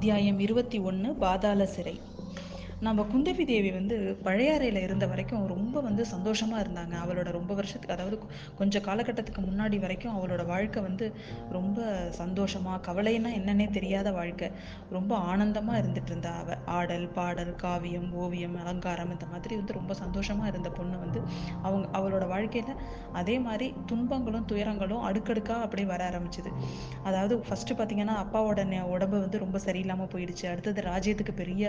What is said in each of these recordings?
அத்தியாயம் இருபத்தி ஒன்று பாதாள சிறை. நம்ம குந்தவி தேவி வந்து பழையாறையில் இருந்த வரைக்கும் ரொம்ப வந்து சந்தோஷமாக இருந்தாங்க. அவளோட ரொம்ப வருஷத்துக்கு அதாவது கொஞ்சம் காலகட்டத்துக்கு முன்னாடி வரைக்கும் அவளோட வாழ்க்கை வந்து ரொம்ப சந்தோஷமாக கவலைன்னா என்னன்னே தெரியாத வாழ்க்கை. ரொம்ப ஆனந்தமாக இருந்துட்டு இருந்தா அவ. ஆடல் பாடல் காவியம் ஓவியம் அலங்காரம் இந்த மாதிரி வந்து ரொம்ப சந்தோஷமாக இருந்த பொண்ணு வந்து அவங்க அவளோட வாழ்க்கையில் அதே மாதிரி துன்பங்களும் துயரங்களும் அடுக்கடுக்காக அப்படியே வர ஆரம்பிச்சுது. அதாவது ஃபஸ்ட்டு பார்த்தீங்கன்னா அப்பாவோட உடம்பு வந்து ரொம்ப சரியில்லாமல் போயிடுச்சு. அடுத்தது ராஜ்யத்துக்கு பெரிய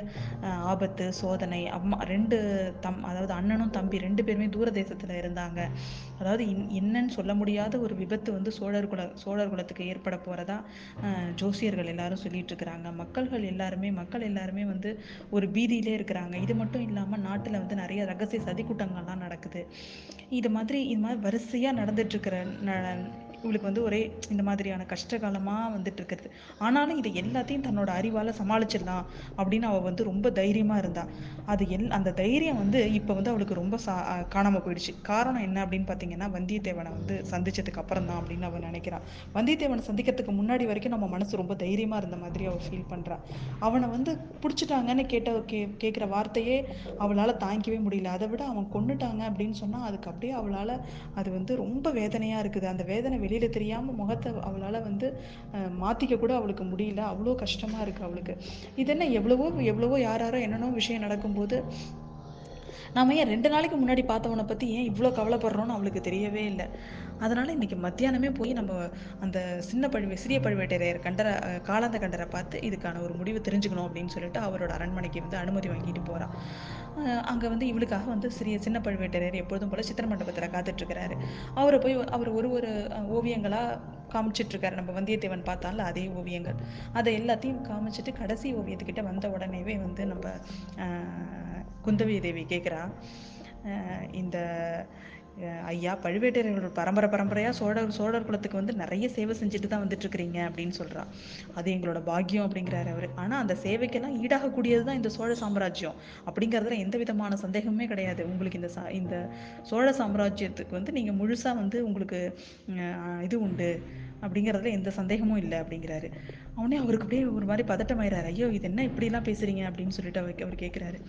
ஆபத்து ஆபத்து சோதனை அம்மா ரெண்டு தம் அதாவது அண்ணனும் தம்பி ரெண்டு பேருமே தூர தேசத்தில் இருந்தாங்க. அதாவது இன்- என்னன்னு சொல்ல முடியாத ஒரு விபத்து வந்து சோழர் குல சோழர் குலத்துக்கு ஏற்பட போகிறதா ஜோசியர்கள் எல்லாரும் சொல்லிட்டு இருக்கிறாங்க. மக்கள்கள் எல்லாருமே மக்கள் எல்லாருமே வந்து ஒரு பீதியிலே இருக்கிறாங்க. இது மட்டும் இல்லாமல் நாட்டில் வந்து நிறைய ரகசிய சதிக்கூட்டங்கள்லாம் நடக்குது. இது மாதிரி இது மாதிரி வரிசையாக நடந்துட்டு இருக்கிற ந- இவளுக்கு வந்து ஒரே இந்த மாதிரியான கஷ்ட காலமாக வந்துட்டு இருக்கிறது ஆனாலும் இதை எல்லாத்தையும் தன்னோட அறிவால் சமாளிச்சிடலாம் அப்படின்னு அவள் வந்து ரொம்ப தைரியமாக இருந்தா. அது எல் அந்த தைரியம் வந்து இப்போ வந்து அவளுக்கு ரொம்ப சா காணாமல் போயிடுச்சு. காரணம் என்ன அப்படின்னு பார்த்தீங்கன்னா வந்தியத்தேவனை வந்து சந்திச்சதுக்கு அப்புறம் தான் அப்படின்னு அவள் நினைக்கிறான் வந்தியத்தேவனை சந்திக்கிறதுக்கு முன்னாடி வரைக்கும் நம்ம மனசு ரொம்ப தைரியமாக இருந்த மாதிரி அவள் ஃபீல் பண்ணுறா அவனை வந்து பிடிச்சிட்டாங்கன்னு கேட்ட கே கேட்குற வார்த்தையே அவளால் தாங்கிக்கவே முடியல. அதை விட அவன் கொன்னுட்டாங்க அப்படின்னு சொன்னால் அதுக்கு அப்படியே அவளால் அது வந்து ரொம்ப வேதனையாக இருக்குது. அந்த வேதனை வெளியில் தெரியாமல் முகத்தை அவளால் வந்து மாற்றிக்க கூட அவளுக்கு முடியல. அவ்வளோ கஷ்டமாக இருக்குது அவளுக்கு. இது என்ன எவ்வளவோ எவ்வளவோ யார் யாரோ என்னென்னோ விஷயம் நடக்கும்போது நாம ஏன் ரெண்டு நாளைக்கு முன்னாடி பார்த்தவனை பற்றி ஏன் இவ்வளோ கவலைப்படுறோன்னு அவளுக்கு தெரியவே இல்லை. அதனால் இன்னைக்கு மத்தியானமே போய் நம்ம அந்த சின்ன பழுவே சிறிய பழுவேட்டரையர் கண்டர காலாந்த கண்டரை பார்த்து இதுக்கான ஒரு முடிவு தெரிஞ்சுக்கணும் அப்படின்னு சொல்லிட்டு அவரோட அரண்மனைக்கு வந்து அனுமதி வாங்கிட்டு போகிறான் அங்கே அங்க வந்து இவளுக்காக வந்து சிறிய சின்ன பழுவேட்டரையர் எப்பொழுதும் போல சித்திர மண்டபத்தில் காத்துட்டு இருக்கிறாரு. அவரை போய் அவர் ஒரு ஒரு ஓவியங்களாக காமிச்சிட்ருக்காரு. நம்ம வந்தியத்தேவன் பார்த்தால அதே ஓவியங்கள். அதை எல்லாத்தையும் காமிச்சிட்டு கடைசி ஓவியத்துக்கிட்ட வந்த உடனேவே வந்து நம்ம அஹ், குந்தவி தேவி கேட்குறா இந்த ஐயா பழுவேட்டரையர்களோட பரம்பரை பரம்பரையாக சோழர் சோழர் குலத்துக்கு வந்து நிறைய சேவை செஞ்சுட்டு தான் வந்துட்டுருக்கிறீங்க அப்படின்னு சொல்கிறா அது எங்களோட பாக்கியம் அப்படிங்கிறாரு அவர். ஆனால் அந்த சேவைக்கெல்லாம் ஈடாகக்கூடியது தான் இந்த சோழ சாம்ராஜ்யம். அப்படிங்கிறதுல எந்த விதமான சந்தேகமே கிடையாது. உங்களுக்கு இந்த சா இந்த சோழ சாம்ராஜ்யத்துக்கு வந்து நீங்கள் முழுசாக வந்து உங்களுக்கு இது உண்டு. அப்படிங்கிறதுல எந்த சந்தேகமும் இல்லை அப்படிங்கிறாரு. அவனே அவருக்கு அப்படியே ஒரு மாதிரி பதட்டமாயிறாரு. ஐயோ இது என்ன இப்படிலாம் பேசுறீங்க அப்படின்னு சொல்லிட்டு அவர் அவர் கேட்குறாரு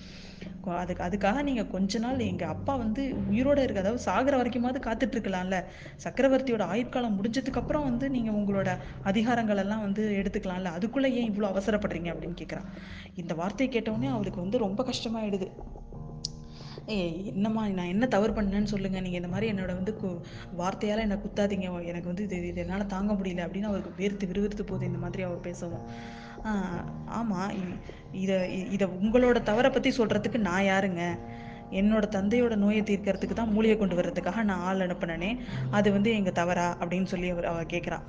அதுக்கு அதுக்காக நீங்கள் கொஞ்ச நாள் எங்கள் அப்பா வந்து உயிரோட இருக்க அதாவது சாகிற வரைக்குமாவது காத்துட்டு இருக்கலாம்ல. சக்கரவர்த்தியோட ஆயுட்காலம் முடிஞ்சதுக்கப்புறம் வந்து நீங்கள் உங்களோட அதிகாரங்கள் எல்லாம் வந்து எடுத்துக்கலாம்ல. அதுக்குள்ளே ஏன் இவ்வளோ அவசரப்படுறீங்க அப்படின்னு கேட்குறான் இந்த வார்த்தையை கேட்டவுடனே அவளுக்கு வந்து ரொம்ப கஷ்டமாயிடுது. என்னம்மா நான் என்ன தவறு பண்ணேன்னு சொல்லுங்க. நீங்க இந்த மாதிரி என்னோட வந்து கு வார்த்தையால என்ன குத்தாதீங்க. எனக்கு வந்து இது இது என்னால் தாங்க முடியல அப்படின்னு அவருக்கு வேர்த்து விறுவிறுத்து போகுது இந்த மாதிரி அவர் பேசவும். ஆமாம் ஆமா இதை இத உங்களோட தவறை பத்தி சொல்றதுக்கு நான் யாருங்க? என்னோட தந்தையோட நோயை தீர்க்கறதுக்கு தான் மூலிகை கொண்டு வர்றதுக்காக நான் ஆள் அனுப்பினேனே. அது வந்து எங்க தவறா அப்படின்னு சொல்லி அவர் அவ கேட்குறான்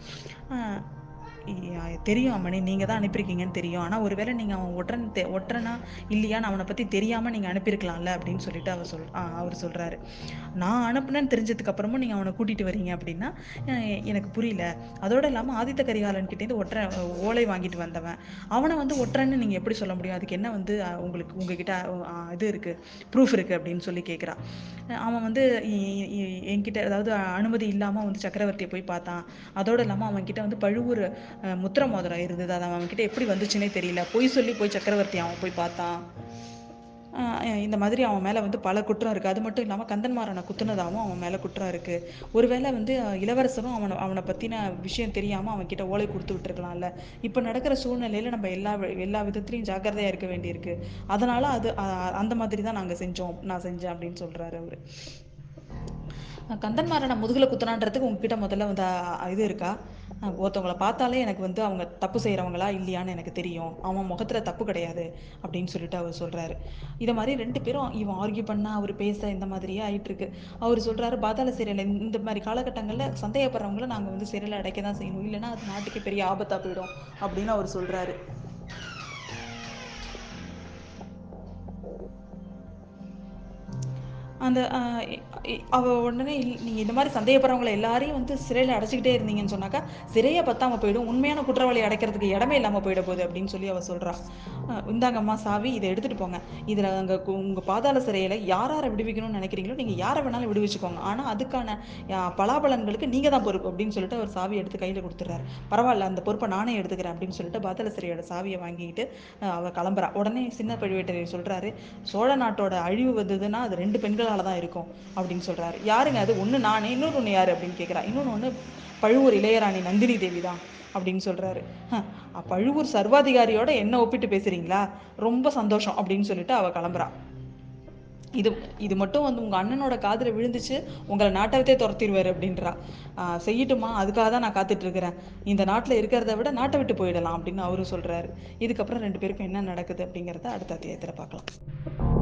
தெரியும் அம்மணி. நீங்கள் தான் அனுப்பியிருக்கீங்கன்னு தெரியும். ஆனால் ஒருவேளை நீங்கள் அவன் ஒற்றன் தெ ஒற்றனா இல்லையான்னு அவனை பற்றி தெரியாமல் நீங்கள் அனுப்பியிருக்கலாம்ல அப்படின்னு சொல்லிட்டு அவர் சொல் அவர் சொல்கிறாரு நான் அனுப்புனேன்னு தெரிஞ்சதுக்கப்புறமும் நீங்கள் அவனை கூட்டிகிட்டு வரீங்க அப்படின்னா எனக்கு புரியல. அதோடு இல்லாமல் ஆதித்த கரிகாலன் கிட்டேருந்து ஒற்ற ஓலை வாங்கிட்டு வந்தவன். அவனை வந்து ஒற்றன்னு நீங்கள் எப்படி சொல்ல முடியும்? அதுக்கு என்ன வந்து உங்களுக்கு உங்ககிட்ட இது இருக்குது ப்ரூஃப் இருக்குது அப்படின்னு சொல்லி கேட்குறான் அவன் வந்து என்கிட்ட அதாவது அனுமதி இல்லாமல் வந்து சக்கரவர்த்தியை போய் பார்த்தான். அதோடு இல்லாமல் அவன்கிட்ட வந்து பழுவூர் முத்திர மோதிரம் இருந்தது. அது அவன்கிட்ட எப்படி வந்துச்சுன்னே தெரியல. பொய் சொல்லி போய் சக்கரவர்த்தி அவன் போய் பார்த்தான். இந்த மாதிரி அவன் மேலே வந்து பல குற்றம் இருக்குது அது மட்டும் இல்லாமல் கந்தன்மாரனை குத்துனதாகவும் அவன் மேலே குற்றம் இருக்குது ஒருவேளை வந்து இளவரசரும் அவனை அவனை பற்றின விஷயம் தெரியாமல் அவன் கிட்ட ஓலை கொடுத்து விட்டுருக்கலாம்ல. இப்போ நடக்கிற சூழ்நிலையில் நம்ம எல்லா எல்லா விதத்துலையும் ஜாக்கிரதையாக இருக்க வேண்டியிருக்கு. அதனால் அது அந்த மாதிரி தான் நாங்கள் செஞ்சோம். நான் செஞ்சேன் அப்படின்னு சொல்கிறாரு அவர். கந்தன்மாரனை முதுகில் குத்துனான்றதுக்கு உங்ககிட்ட முதல்ல வந்து இது இருக்கா? ஒருத்தவங்களை பார்த்தாலே எனக்கு வந்து அவங்க தப்பு செய்கிறவங்களா இல்லையான்னு எனக்கு தெரியும். அவன் முகத்தில் தப்பு கிடையாது அப்படின்னு சொல்லிட்டு அவர் சொல்கிறாரு இதை மாதிரி ரெண்டு பேரும் இவன் ஆர்கியூ பண்ணால் அவர் பேச இந்த மாதிரியே ஆயிட்டுருக்கு. அவர் சொல்கிறாரு பாதாள சிறையில் இந்த மாதிரி காலகட்டங்களில் சந்தேகப்படுறவங்கள நாங்கள் வந்து சிறையில் அடைக்க தான் செய்யணும். இல்லைன்னா அது நாட்டுக்கு பெரிய ஆபத்தாக போயிடும். அப்படின்னு அவர் சொல்கிறாரு அந்த அவள் இ உடனே இல் நீங்கள் இந்த மாதிரி சந்தேகப்படுறவங்கள எல்லாரையும் வந்து சிறையில் அடைச்சிக்கிட்டே இருந்தீங்கன்னு சொன்னாக்கா, சிறையை பத்தாமல் போயிடும். உண்மையான குற்றவாளி அடைக்கிறதுக்கு இடமே இல்லாமல் போயிட போகுது அப்படின்னு சொல்லி அவள் சொல்கிறா இந்தாங்கம்மா சாவி இதை எடுத்துகிட்டு போங்க. இதில் அங்கே உங்கள் பாதாள சிறையில் யார் யாரை விடுவிக்கணும்னு நினைக்கிறீங்களோ நீங்கள் யாரை வேணாலும் விடுவிச்சுக்கோங்க. ஆனால் அதுக்கான பலாபலன்களுக்கு நீங்கள் தான் பொறுப்பு அப்படின்னு சொல்லிட்டு அவர் சாவி எடுத்து கையில் கொடுத்துறாரு பரவாயில்ல அந்த பொறுப்பை நானே எடுத்துக்கிறேன் அப்படின்னு சொல்லிட்டு பாதாள சிறையோட சாவியை வாங்கிட்டு அவள் கிளம்புறா. உடனே சின்ன பழுவேட்டரையர் சொல்கிறாரு "சோழ நாட்டோட அழிவு வந்ததுன்னா அது ரெண்டு பெண்களால் தான் இருக்கும்." அப்படி அப்படின்னு சொல்றாரு. யாருங்க அது? ஒண்ணு நானு, இன்னொரு ஒண்ணு யாரு? அப்படின்னு கேட்குறா இன்னொன்னு ஒண்ணு பழுவூர் இளையராணி நந்தினி தேவி தான் அப்படின்னு சொல்றாரு. பழுவூர் சர்வாதிகாரியோட என்ன ஒப்பிட்டு பேசுறீங்களா? ரொம்ப சந்தோஷம் அப்படின்னு சொல்லிட்டு அவ கிளம்புறா. இது இது மட்டும் வந்து உங்க அண்ணனோட காதுல விழுந்துச்சு, உங்களை நாட்ட துரத்திடுவார் அப்படின்றா. செய்யட்டுமா? அதுக்காக தான் நான் காத்துட்டு இருக்கிறேன். இந்த நாட்டுல இருக்கிறத விட நாட்டை விட்டு போயிடலாம் அப்படின்னு அவரும் சொல்றாரு. இதுக்கப்புறம் ரெண்டு பேருக்கும் என்ன நடக்குது அப்படிங்கிறத அடுத்த அத்தியாயத்தில் பார்க்கலாம்.